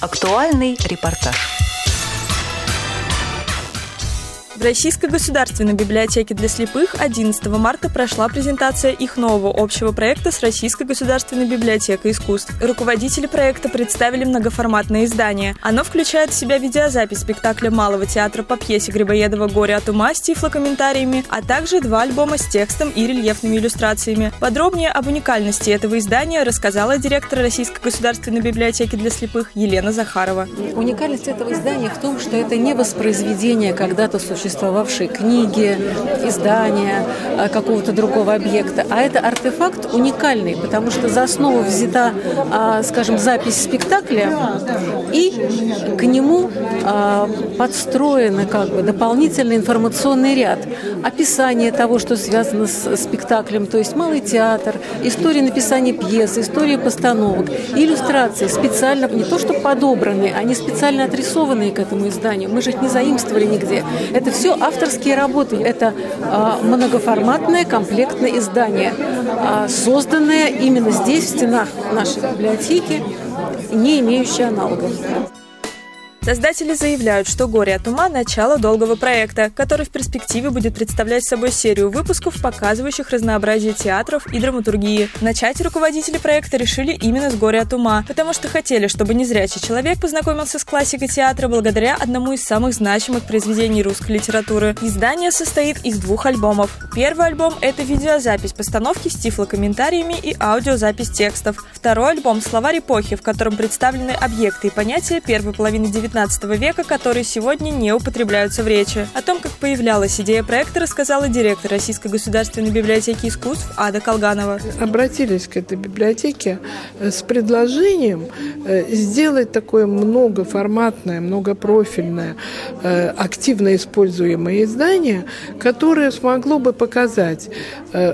Актуальный репортаж. В Российской государственной библиотеке для слепых 11 марта прошла презентация их нового общего проекта с Российской государственной библиотекой искусств. Руководители проекта представили многоформатное издание. Оно включает в себя видеозапись спектакля Малого театра по пьесе Грибоедова «Горе от ума» с тифлокомментариями, а также два альбома с текстом и рельефными иллюстрациями. Подробнее об уникальности этого издания рассказала директор Российской государственной библиотеки для слепых Елена Захарова. Уникальность этого издания в том, что это не воспроизведение когда-то существующего существовавшие книги, издания э, какого-то другого объекта. А это артефакт уникальный, потому что за основу взята, а, скажем, запись спектакля, и к нему а, подстроен как бы дополнительный информационный ряд. Описание того, что связано с спектаклем, то есть малый театр, история написания пьесы, история постановок, иллюстрации специально, не то что подобранные, они специально отрисованные к этому изданию. Мы же их не заимствовали нигде. Это все авторские работы. Это а, многоформатное комплектное издание, а, созданное именно здесь, в стенах нашей библиотеки, не имеющее аналогов. Создатели заявляют, что «Горе от ума» – начало долгого проекта, который в перспективе будет представлять собой серию выпусков, показывающих разнообразие театров и драматургии. Начать руководители проекта решили именно с «Горе от ума», потому что хотели, чтобы незрячий человек познакомился с классикой театра благодаря одному из самых значимых произведений русской литературы. Издание состоит из двух альбомов. Первый альбом – это видеозапись постановки с тифлокомментариями и аудиозапись текстов. Второй альбом – словарь эпохи, в котором представлены объекты и понятия первой половины 19 XIX века, которые сегодня не употребляются в речи. О том, как появлялась идея проекта, рассказала директор Российской государственной библиотеки искусств Ада Колганова. Обратились к этой библиотеке э, с предложением э, сделать такое многоформатное, многопрофильное, э, активно используемое издание, которое смогло бы показать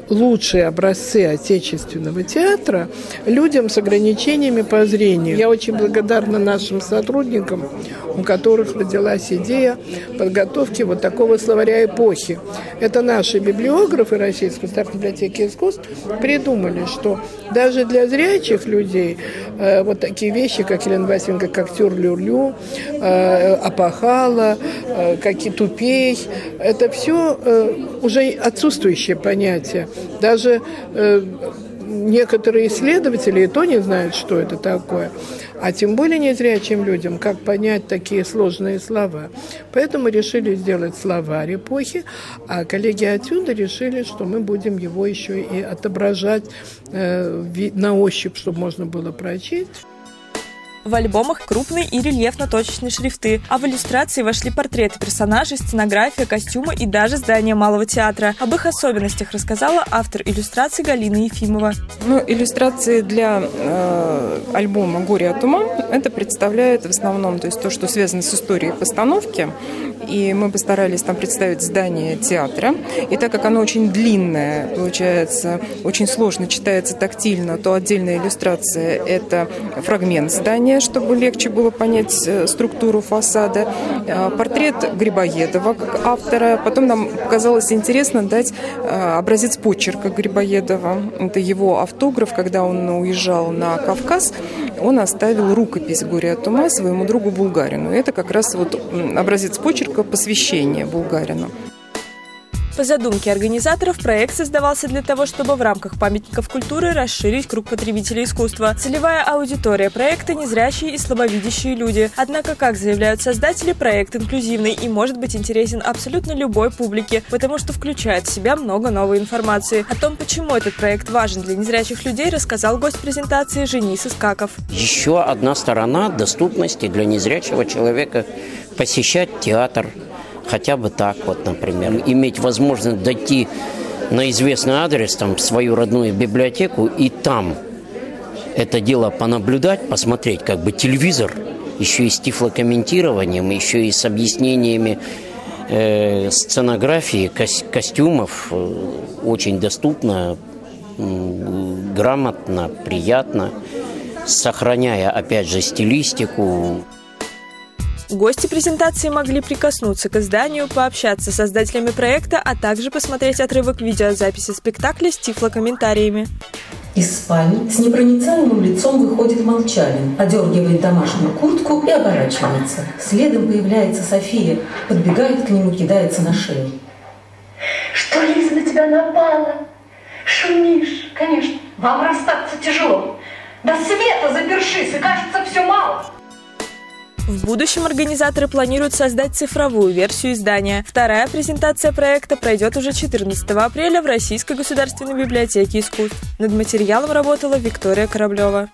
лучшие образцы отечественного театра людям с ограничениями по зрению. Я очень благодарна нашим сотрудникам, у которых родилась идея подготовки вот такого словаря эпохи. Это наши библиографы Российской государственной библиотеки искусств придумали, что даже для зрячих людей э, вот такие вещи, как Елена Васенко, как Тюр-Люрлю, э, Апахала, э, и Тупей, это все э, уже отсутствующие понятия. Даже э, некоторые исследователи и то не знают, что это такое. А тем более незрячим людям, как понять такие сложные слова. Поэтому решили сделать словарь эпохи, а коллеги отсюда решили, что мы будем его еще и отображать э, на ощупь, чтобы можно было прочесть. В альбомах крупные и рельефно-точечные шрифты, а в иллюстрации вошли портреты персонажей, сценография, костюмы и даже здание Малого театра. Об их особенностях рассказала автор иллюстрации Галина Ефимова. Ну, иллюстрации для э, альбома «Горе от ума» это представляет в основном то, есть то, что связано с историей постановки. И мы постарались там представить здание театра. И так как оно очень длинное, получается, очень сложно читается тактильно, то отдельная иллюстрация – это фрагмент здания, чтобы легче было понять э, структуру фасада. Э, портрет Грибоедова как автора. Потом нам показалось интересно дать э, образец почерка Грибоедова. Это его автограф, когда он уезжал на Кавказ. Он оставил рукопись «Горе от ума» своему другу Булгарину. Это как раз вот образец почерка посвящения Булгарину. По задумке организаторов, проект создавался для того, чтобы в рамках памятников культуры расширить круг потребителей искусства. Целевая аудитория проекта – незрячие и слабовидящие люди. Однако, как заявляют создатели, проект инклюзивный и может быть интересен абсолютно любой публике, потому что включает в себя много новой информации. О том, почему этот проект важен для незрячих людей, рассказал гость презентации Женис Искаков. Еще одна сторона доступности для незрячего человека посещать театр, хотя бы так вот, например, иметь возможность дойти на известный адрес, там, в свою родную библиотеку, и там это дело понаблюдать, посмотреть, как бы телевизор, еще и с тифлокомментированием, еще и с объяснениями э, сценографии, кос костюмов, э, очень доступно, э, грамотно, приятно, сохраняя, опять же, стилистику. Гости презентации могли прикоснуться к изданию, пообщаться с создателями проекта, а также посмотреть отрывок видеозаписи спектакля с тифлокомментариями. Из спальни с непроницаемым лицом выходит Молчалин, одергивает домашнюю куртку и оборачивается. Следом появляется София, подбегает к нему, кидается на шею. Что Лиза на тебя напала? Шумишь, конечно. Вам расстаться тяжело. До света запершись, и кажется, все мало. В будущем организаторы планируют создать цифровую версию издания. Вторая презентация проекта пройдет уже 14 апреля в Российской государственной библиотеке искусств. Над материалом работала Виктория Кораблева.